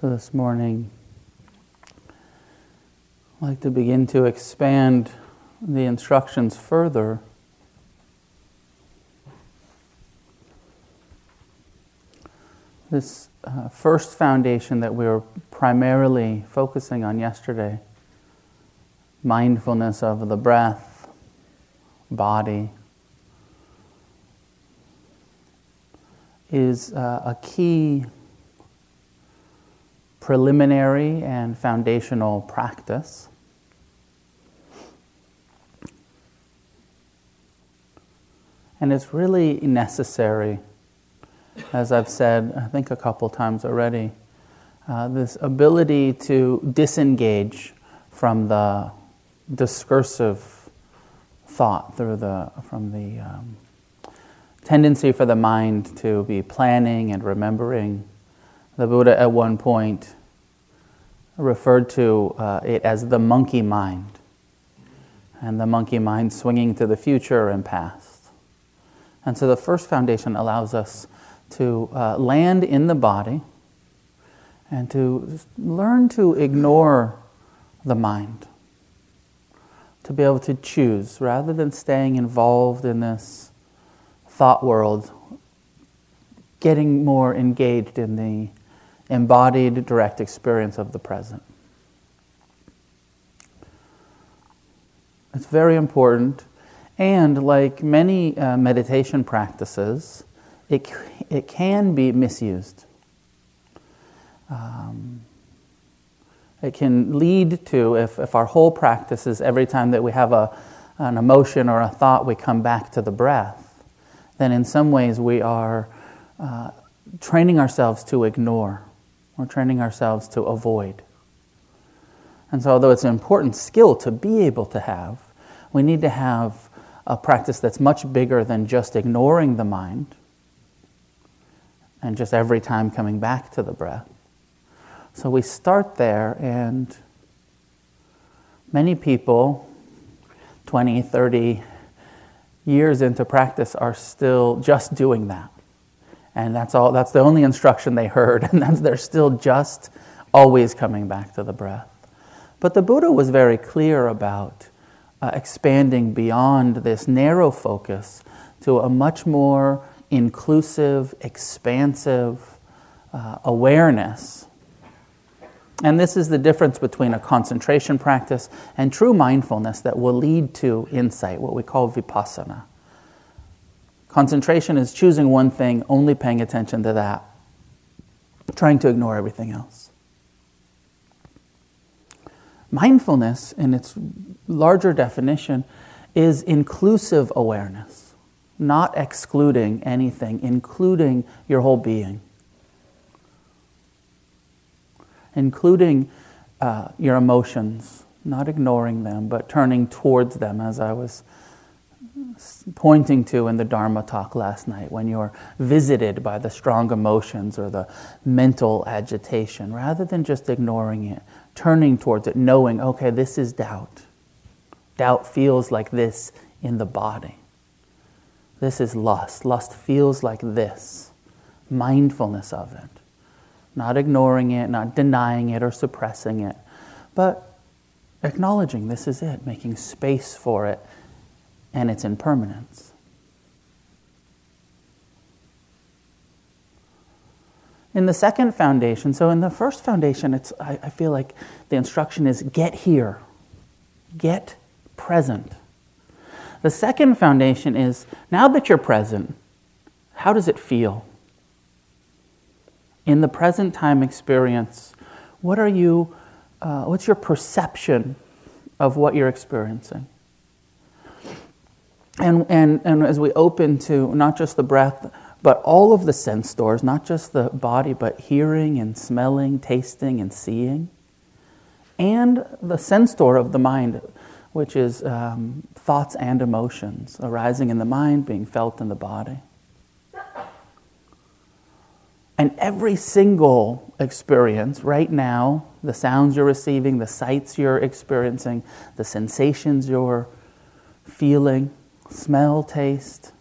So this morning, I'd like to begin to expand the instructions further. This uh, first foundation that we were primarily focusing on yesterday mindfulness of the breath, body, is uh, a key preliminary and foundational practice. And it's really necessary, as I've said, I think a couple times already, uh, this ability to disengage from the discursive thought through the, from the um, tendency for the mind to be planning and remembering. The Buddha at one point referred to uh, it as the monkey mind, and the monkey mind swinging to the future and past. And so the first foundation allows us to uh, land in the body and to learn to ignore the mind, to be able to choose rather than staying involved in this thought world, getting more engaged in the embodied direct experience of the present. It's very important. And like many uh, meditation practices, it, it can be misused. Um, it can lead to, if, if our whole practice is every time that we have a, an emotion or a thought, we come back to the breath, then in some ways we are uh, training ourselves to ignore we're training ourselves to avoid. And so, although it's an important skill to be able to have, we need to have a practice that's much bigger than just ignoring the mind and just every time coming back to the breath. So we start there, and many people, 20, 30 years into practice, are still just doing that. And that's all that's the only instruction they heard, and that's, they're still just always coming back to the breath. But the Buddha was very clear about uh, expanding beyond this narrow focus to a much more inclusive, expansive uh, awareness. And this is the difference between a concentration practice and true mindfulness that will lead to insight, what we call vipassana. Concentration is choosing one thing, only paying attention to that, trying to ignore everything else. Mindfulness, in its larger definition, is inclusive awareness, not excluding anything, including your whole being, including uh, your emotions, not ignoring them, but turning towards them, as I was pointing to in the Dharma talk last night when you're visited by the strong emotions or the mental agitation, rather than just ignoring it, turning towards it, knowing, okay, this is doubt. Doubt feels like this in the body. This is lust. Lust feels like this. Mindfulness of it. Not ignoring it, not denying it or suppressing it, but acknowledging this is it, making space for it and its impermanence. In the second foundation, so in the first foundation, it's, I, I feel like the instruction is get here, get present. The second foundation is now that you're present, how does it feel? In the present time experience, what are you, uh, what's your perception of what you're experiencing? And, and, and as we open to not just the breath, but all of the sense doors, not just the body, but hearing and smelling, tasting and seeing, and the sense door of the mind, which is um, thoughts and emotions arising in the mind, being felt in the body. And every single experience right now, the sounds you're receiving, the sights you're experiencing, the sensations you're feeling, smell, taste,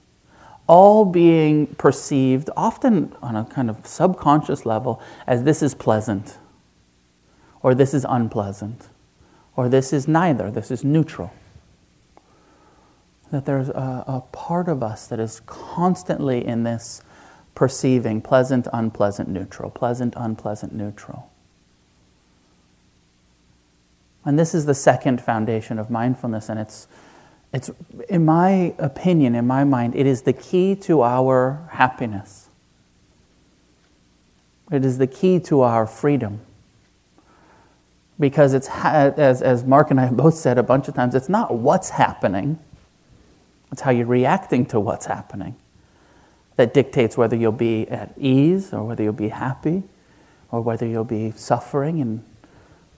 all being perceived, often on a kind of subconscious level, as this is pleasant, or this is unpleasant, or this is neither, this is neutral. That there's a, a part of us that is constantly in this perceiving pleasant, unpleasant, neutral, pleasant, unpleasant, neutral. And this is the second foundation of mindfulness, and it's, it's, in my opinion, in my mind, it is the key to our happiness. It is the key to our freedom. Because it's, as, as Mark and I have both said a bunch of times, it's not what's happening, it's how you're reacting to what's happening that dictates whether you'll be at ease or whether you'll be happy or whether you'll be suffering and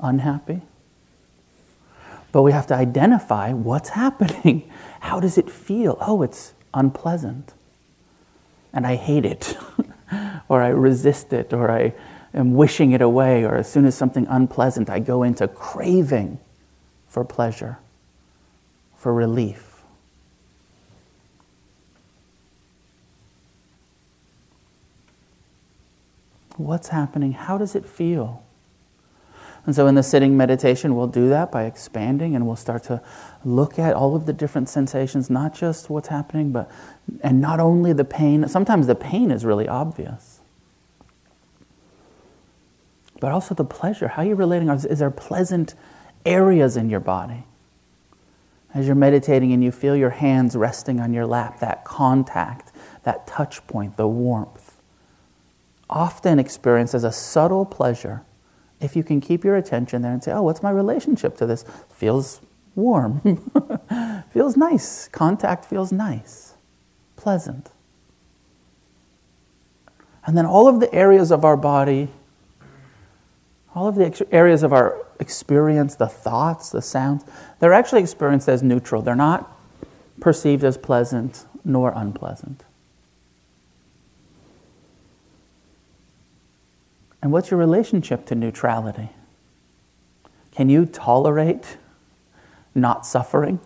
unhappy. But we have to identify what's happening. How does it feel? Oh, it's unpleasant. And I hate it, or I resist it, or I am wishing it away, or as soon as something unpleasant, I go into craving for pleasure, for relief. What's happening? How does it feel? And so in the sitting meditation, we'll do that by expanding and we'll start to look at all of the different sensations, not just what's happening, but and not only the pain. Sometimes the pain is really obvious. But also the pleasure. How are you relating? Is there pleasant areas in your body? As you're meditating and you feel your hands resting on your lap, that contact, that touch point, the warmth, often experienced as a subtle pleasure if you can keep your attention there and say, oh, what's my relationship to this? Feels warm, feels nice. Contact feels nice, pleasant. And then all of the areas of our body, all of the areas of our experience, the thoughts, the sounds, they're actually experienced as neutral. They're not perceived as pleasant nor unpleasant. And what's your relationship to neutrality? Can you tolerate not suffering?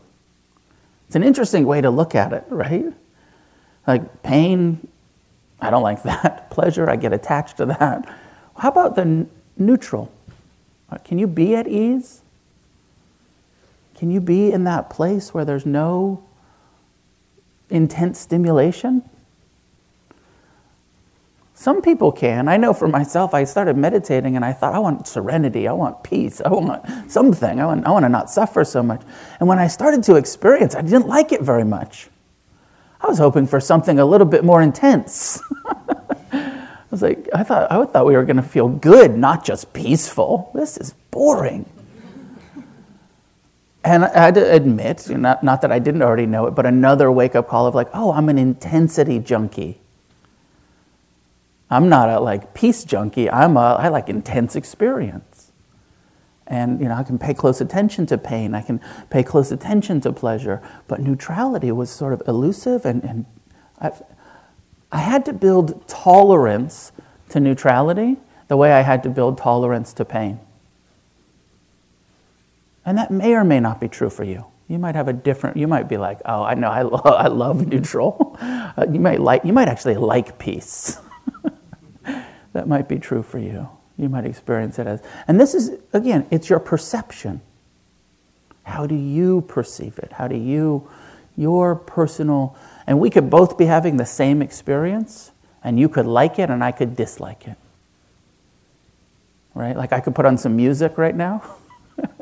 It's an interesting way to look at it, right? Like pain, I don't like that. Pleasure, I get attached to that. How about the n- neutral? Uh, can you be at ease? Can you be in that place where there's no intense stimulation? Some people can. I know for myself, I started meditating and I thought, I want serenity, I want peace, I want something, I want, I want to not suffer so much. And when I started to experience, I didn't like it very much. I was hoping for something a little bit more intense. I was like, I thought, I thought we were going to feel good, not just peaceful. This is boring. And I had to admit, not, not that I didn't already know it, but another wake up call of like, oh, I'm an intensity junkie. I'm not a like peace junkie. I'm a I like intense experience. And you know, I can pay close attention to pain. I can pay close attention to pleasure. But neutrality was sort of elusive, and, and I've, I had to build tolerance to neutrality the way I had to build tolerance to pain. And that may or may not be true for you. You might have a different. You might be like, "Oh, I know, I, lo- I love neutral." Uh, you might like. You might actually like peace. that might be true for you. You might experience it as. And this is, again, it's your perception. How do you perceive it? How do you, your personal, and we could both be having the same experience, and you could like it and I could dislike it. Right? Like I could put on some music right now.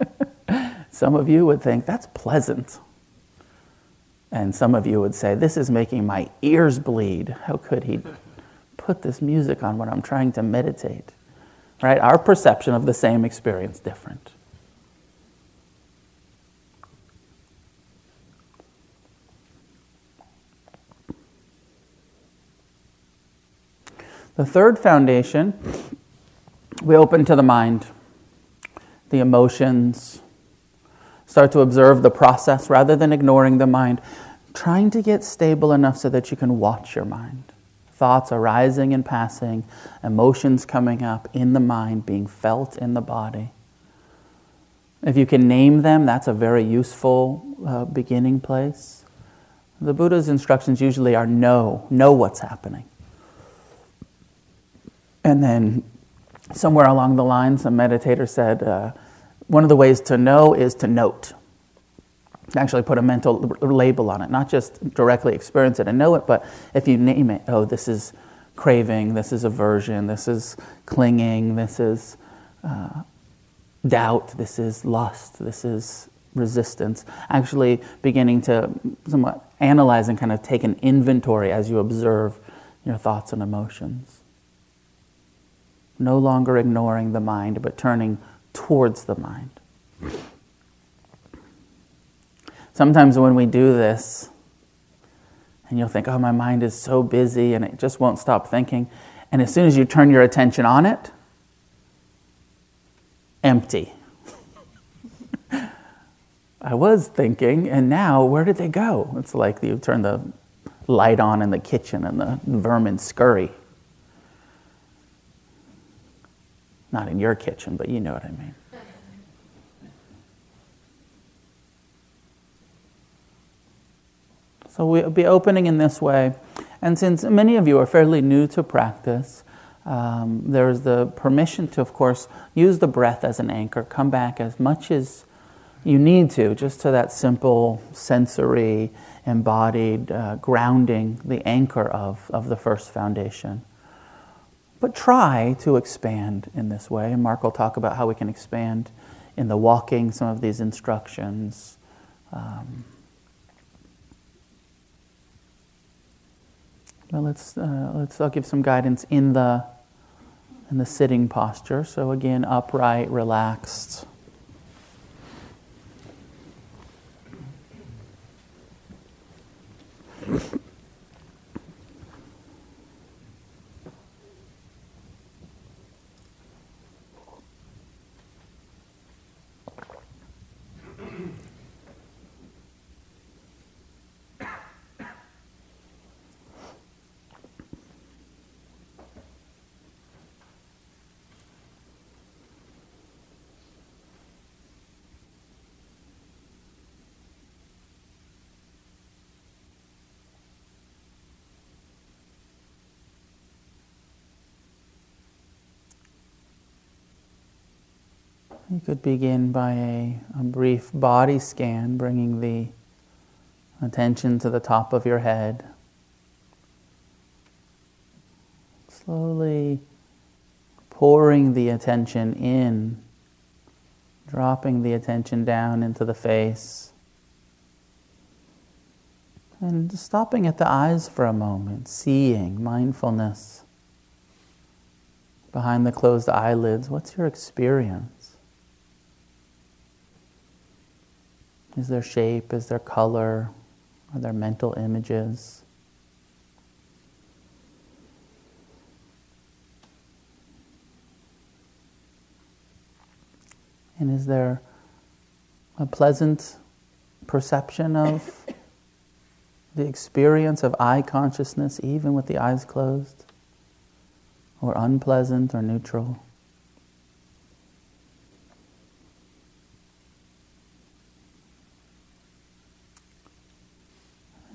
some of you would think that's pleasant. And some of you would say, This is making my ears bleed. How could he put this music on when I'm trying to meditate? Right? Our perception of the same experience different. The third foundation, we open to the mind, the emotions, start to observe the process rather than ignoring the mind, trying to get stable enough so that you can watch your mind thoughts arising and passing, emotions coming up in the mind, being felt in the body. If you can name them, that's a very useful uh, beginning place. The Buddha's instructions usually are know, know what's happening. And then somewhere along the line, some meditator said uh, one of the ways to know is to note. Actually, put a mental label on it, not just directly experience it and know it, but if you name it, oh, this is craving, this is aversion, this is clinging, this is uh, doubt, this is lust, this is resistance. Actually, beginning to somewhat analyze and kind of take an inventory as you observe your thoughts and emotions no longer ignoring the mind, but turning towards the mind. Sometimes when we do this, and you'll think, oh, my mind is so busy and it just won't stop thinking. And as soon as you turn your attention on it, empty. I was thinking, and now where did they go? It's like you turn the light on in the kitchen and the vermin scurry. Not in your kitchen, but you know what I mean. So we'll be opening in this way. And since many of you are fairly new to practice, um, there's the permission to, of course, use the breath as an anchor. Come back as much as you need to, just to that simple sensory, embodied uh, grounding, the anchor of, of the first foundation. But try to expand in this way. And Mark will talk about how we can expand in the walking, some of these instructions. Um, well, let's, uh, let's, I'll give some guidance in the, in the sitting posture. So, again, upright, relaxed. You could begin by a, a brief body scan, bringing the attention to the top of your head. Slowly pouring the attention in, dropping the attention down into the face. And stopping at the eyes for a moment, seeing mindfulness. Behind the closed eyelids, what's your experience? Is there shape? Is there color? Are there mental images? And is there a pleasant perception of the experience of eye consciousness, even with the eyes closed? Or unpleasant or neutral?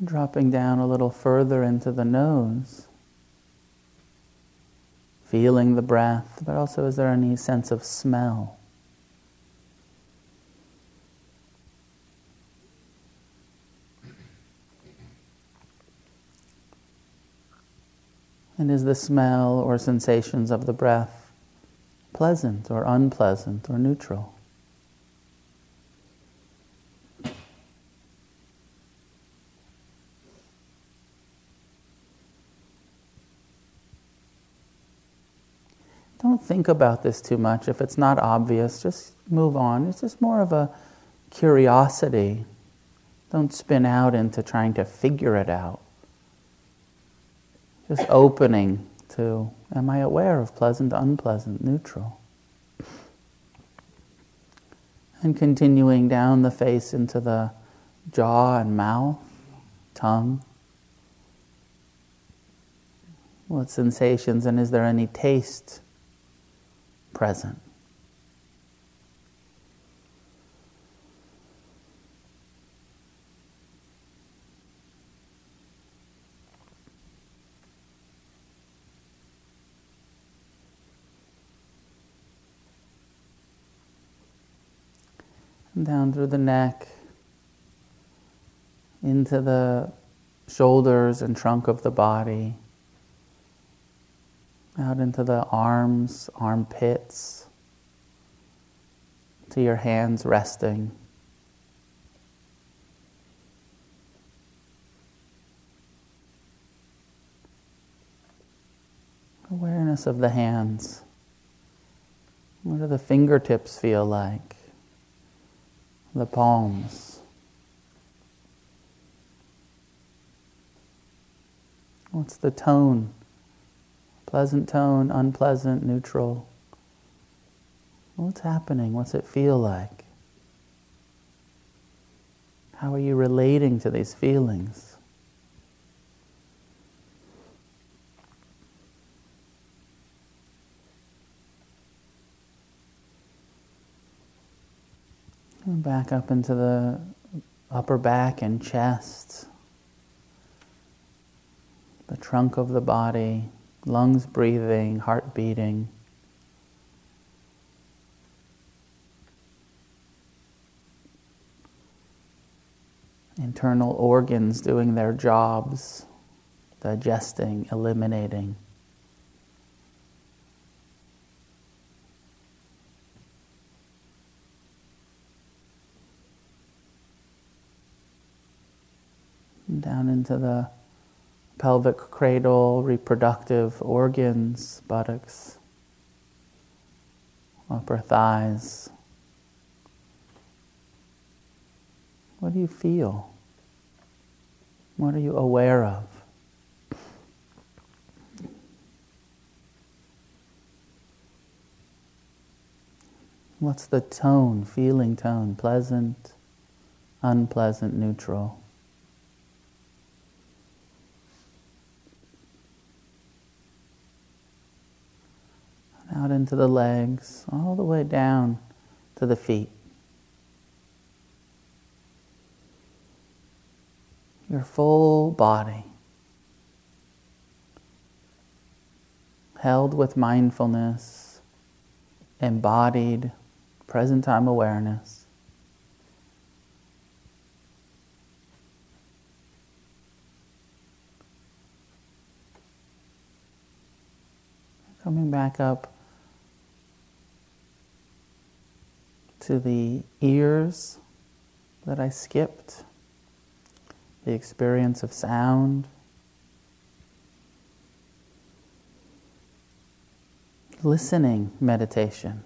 Dropping down a little further into the nose, feeling the breath, but also is there any sense of smell? And is the smell or sensations of the breath pleasant or unpleasant or neutral? Don't think about this too much. If it's not obvious, just move on. It's just more of a curiosity. Don't spin out into trying to figure it out. Just opening to am I aware of pleasant, unpleasant, neutral? And continuing down the face into the jaw and mouth, tongue. What sensations and is there any taste? present. down through the neck, into the shoulders and trunk of the body out into the arms, armpits, to your hands resting. Awareness of the hands. What do the fingertips feel like? The palms. What's the tone? Pleasant tone, unpleasant, neutral. What's happening? What's it feel like? How are you relating to these feelings? back up into the upper back and chest, the trunk of the body, lungs breathing, heart beating. Internal organs doing their jobs, digesting, eliminating. down into the pelvic cradle, reproductive organs, buttocks, upper thighs. What do you feel? What are you aware of? What's the tone, feeling tone? Pleasant, unpleasant, neutral? Out into the legs, all the way down to the feet. Your full body held with mindfulness, embodied, present time awareness. Coming back up to the ears that I skipped, the experience of sound. Listening meditation.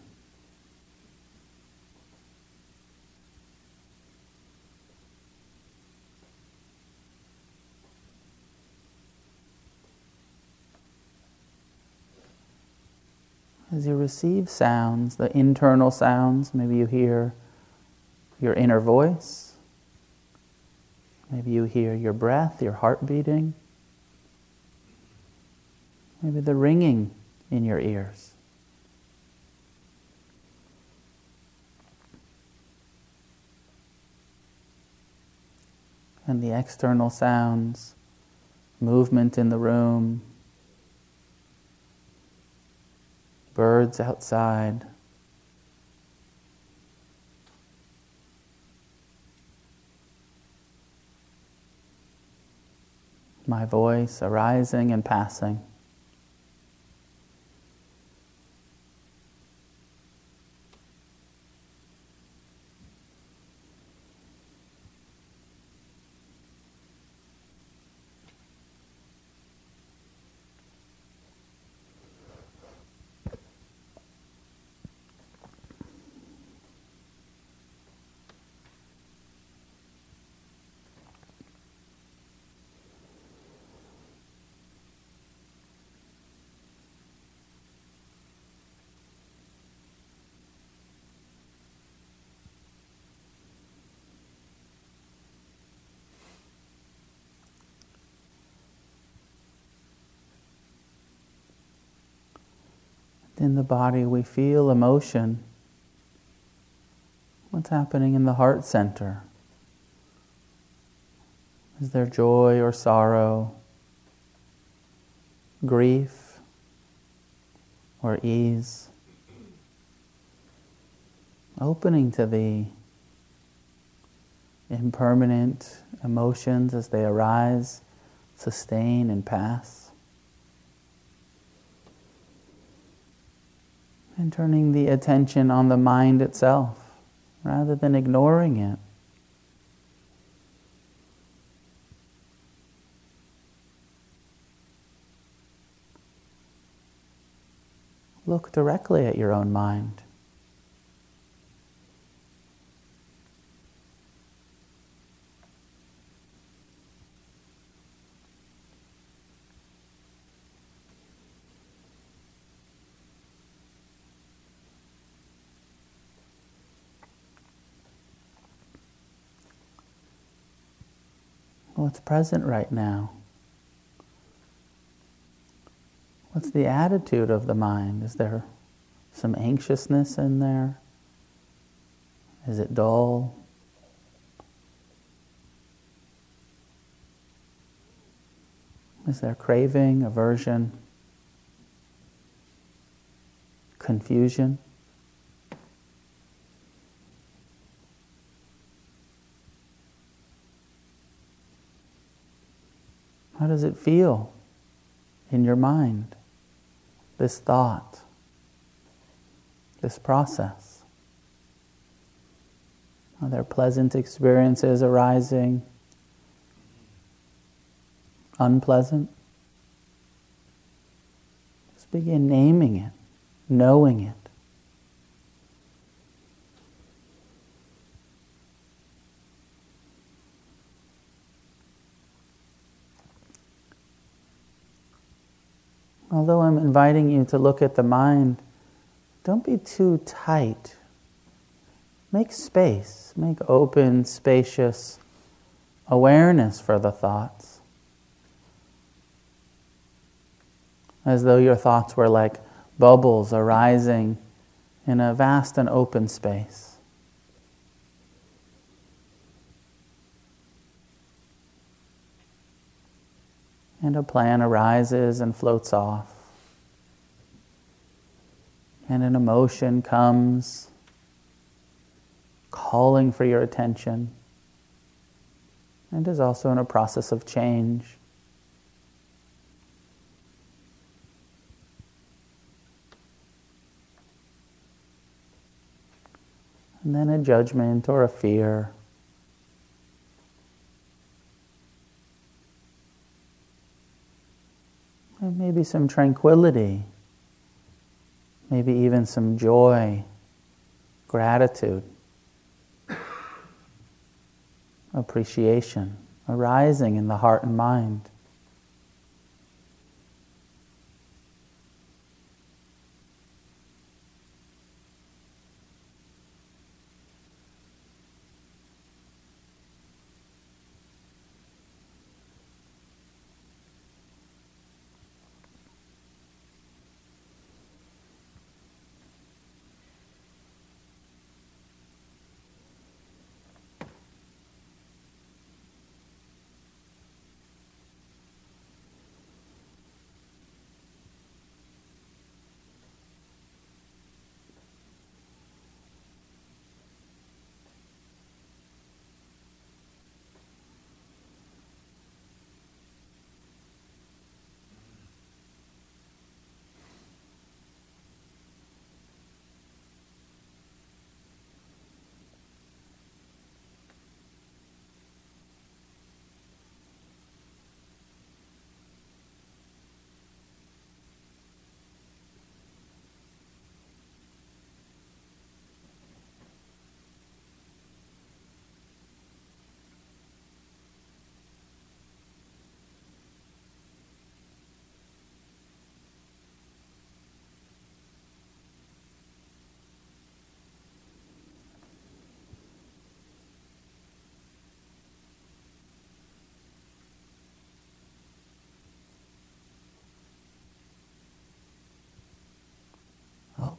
As you receive sounds, the internal sounds, maybe you hear your inner voice, maybe you hear your breath, your heart beating, maybe the ringing in your ears. And the external sounds, movement in the room, birds outside. My voice arising and passing. In the body, we feel emotion. What's happening in the heart center? Is there joy or sorrow, grief or ease? Opening to the impermanent emotions as they arise, sustain, and pass. And turning the attention on the mind itself rather than ignoring it. Look directly at your own mind. What's present right now? What's the attitude of the mind? Is there some anxiousness in there? Is it dull? Is there craving, aversion, confusion? Does it feel in your mind? this thought, this process? Are there pleasant experiences arising? Unpleasant? Just begin naming it, knowing it. Although I'm inviting you to look at the mind, don't be too tight. Make space, make open, spacious awareness for the thoughts. As though your thoughts were like bubbles arising in a vast and open space. And a plan arises and floats off. And an emotion comes calling for your attention and is also in a process of change. And then a judgment or a fear. Maybe some tranquility, maybe even some joy, gratitude, appreciation arising in the heart and mind.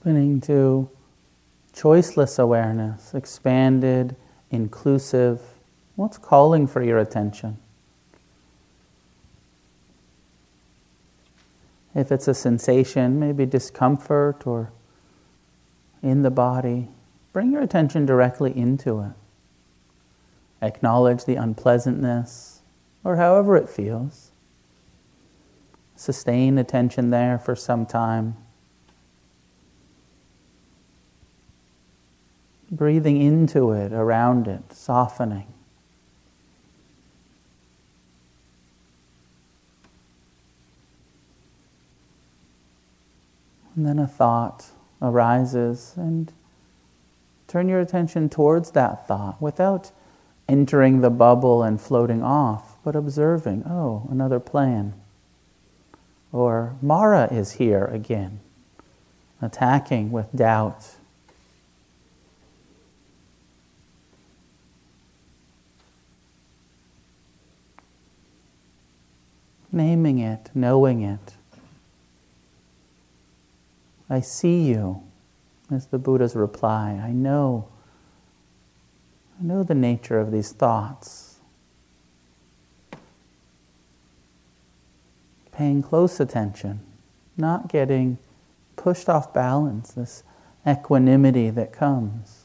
Opening to choiceless awareness, expanded, inclusive. What's calling for your attention? If it's a sensation, maybe discomfort or in the body, bring your attention directly into it. acknowledge the unpleasantness, or however it feels. Sustain attention there for some time. Breathing into it, around it, softening. And then a thought arises, and turn your attention towards that thought without entering the bubble and floating off, but observing, oh, another plan. Or Mara is here again, attacking with doubt. Naming it, knowing it. I see you, is the Buddha's reply. I know. I know the nature of these thoughts. Paying close attention, not getting pushed off balance, this equanimity that comes.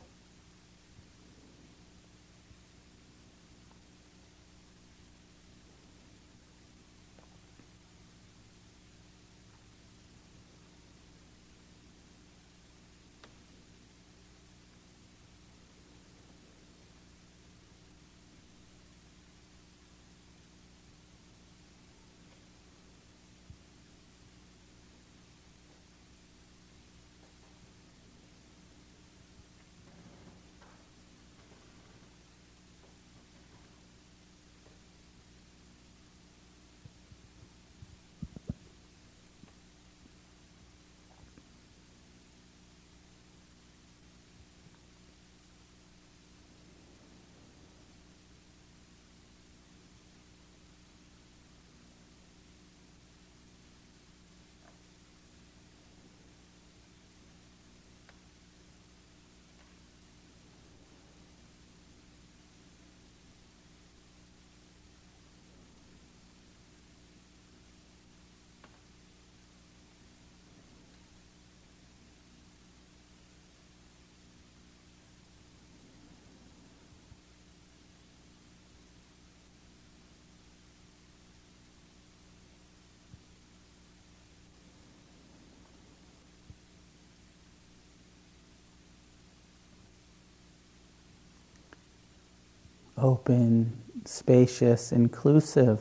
Open, spacious, inclusive,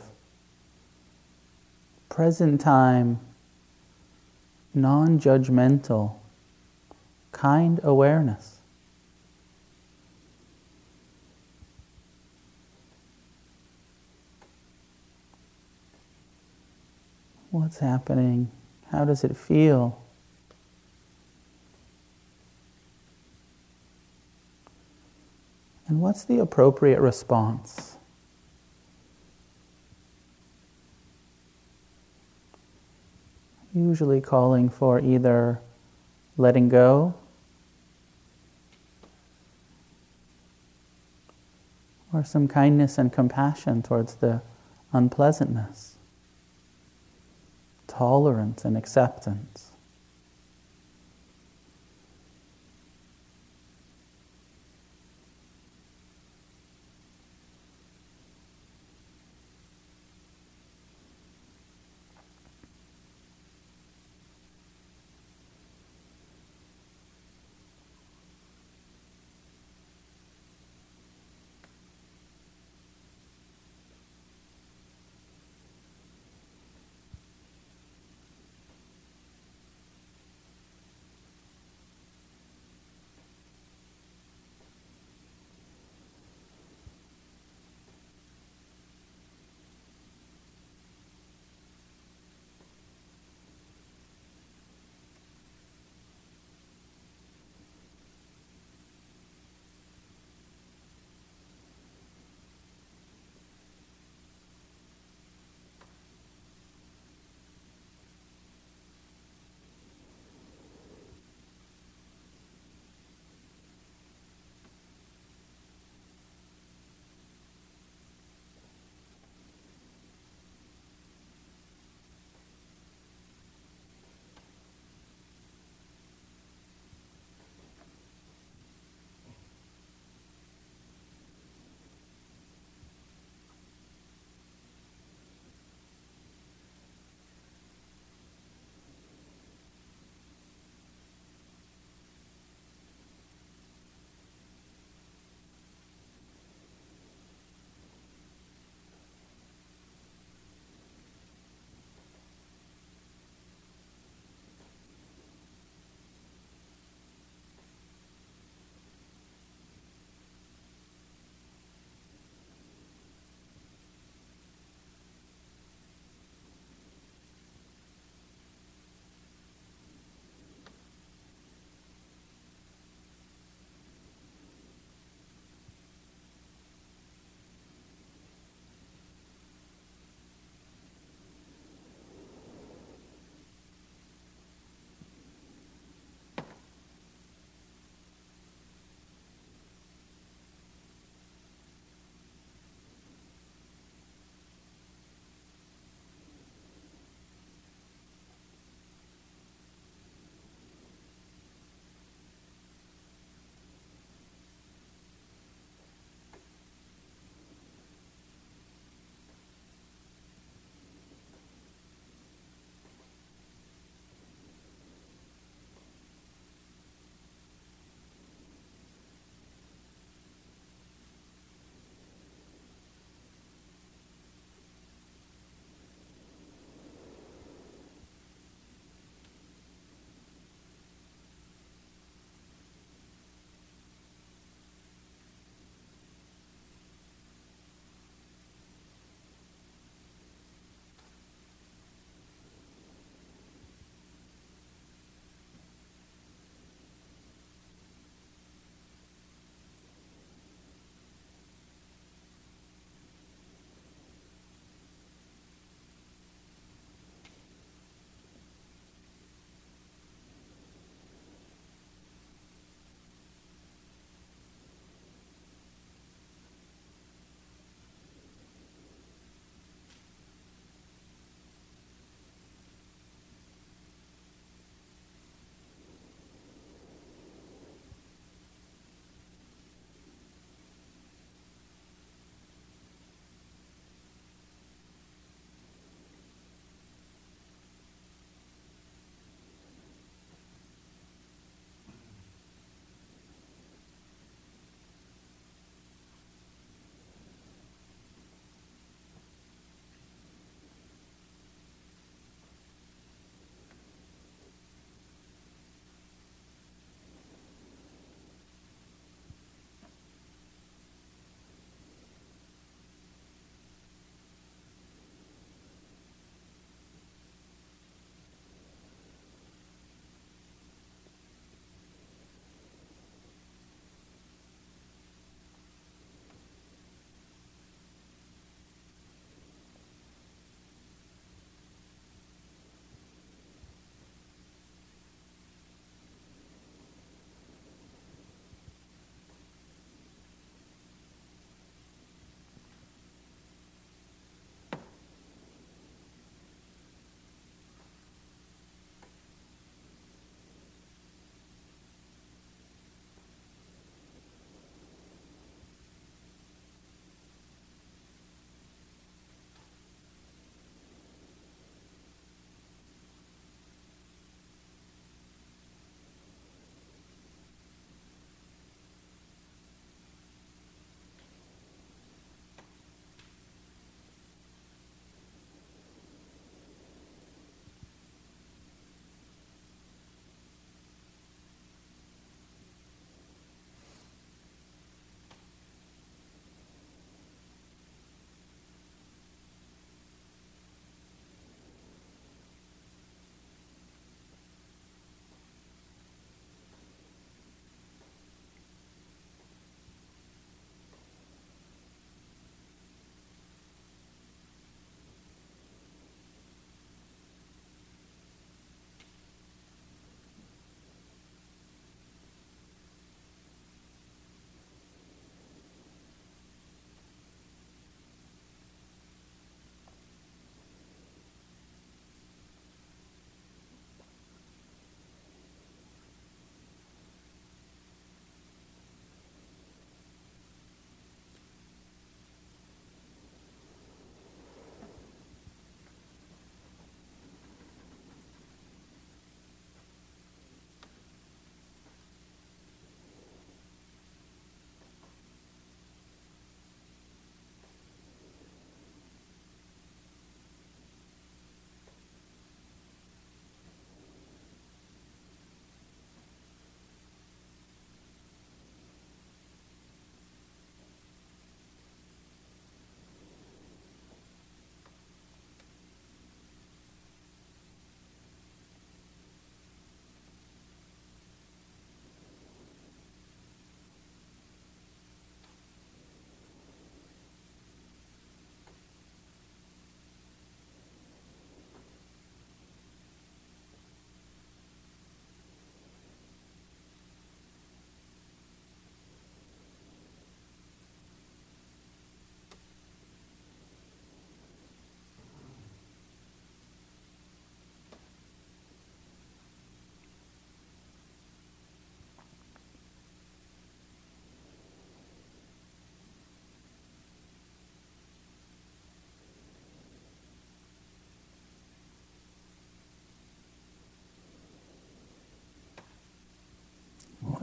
present time, non judgmental, kind awareness. What's happening? How does it feel? And what's the appropriate response? Usually calling for either letting go or some kindness and compassion towards the unpleasantness, tolerance and acceptance.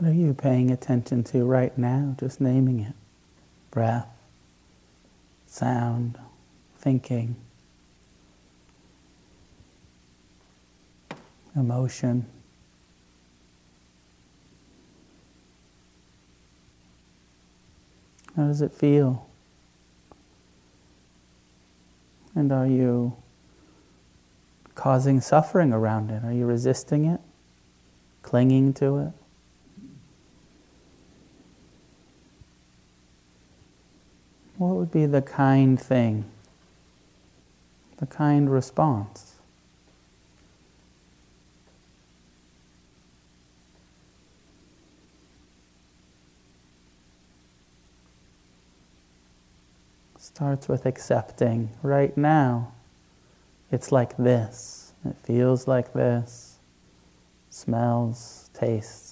What are you paying attention to right now? Just naming it. Breath, sound, thinking, emotion. How does it feel? And are you causing suffering around it? Are you resisting it? Clinging to it? What would be the kind thing, the kind response? Starts with accepting right now. It's like this. It feels like this. Smells, tastes.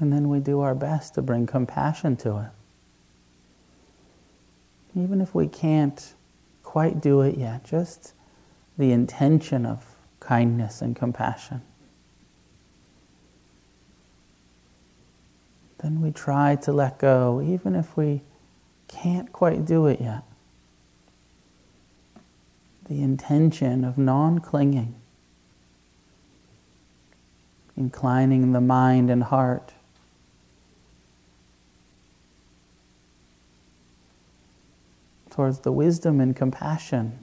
And then we do our best to bring compassion to it. Even if we can't quite do it yet, just the intention of kindness and compassion. Then we try to let go, even if we can't quite do it yet. The intention of non clinging, inclining the mind and heart towards the wisdom and compassion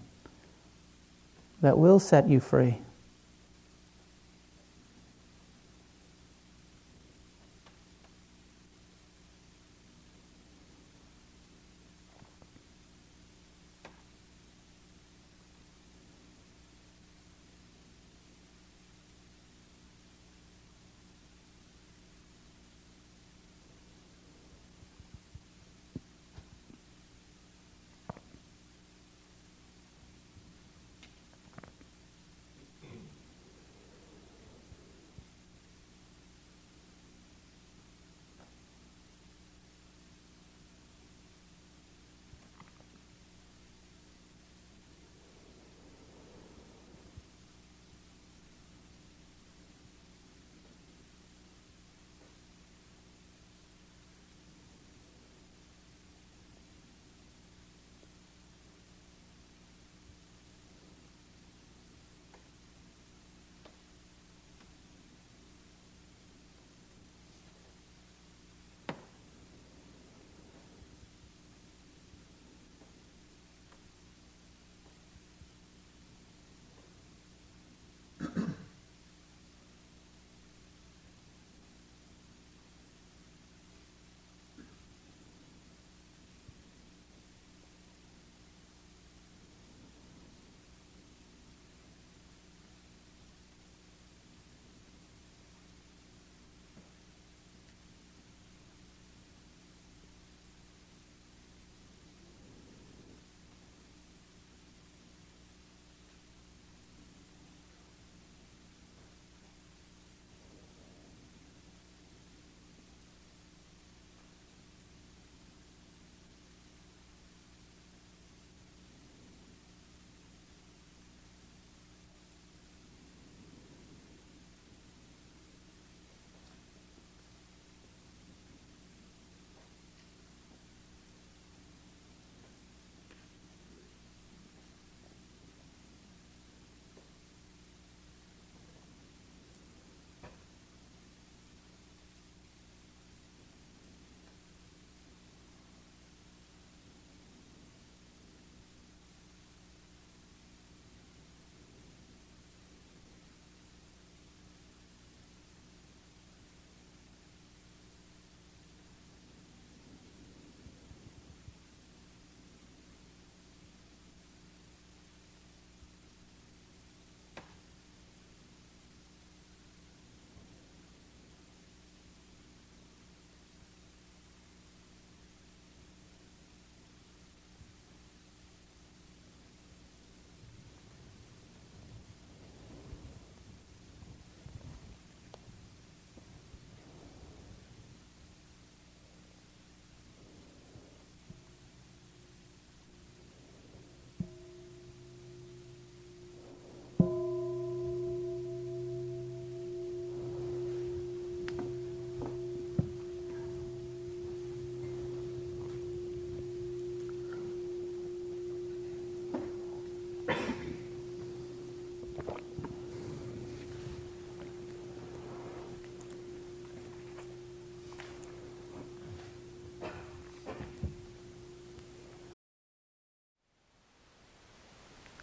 that will set you free.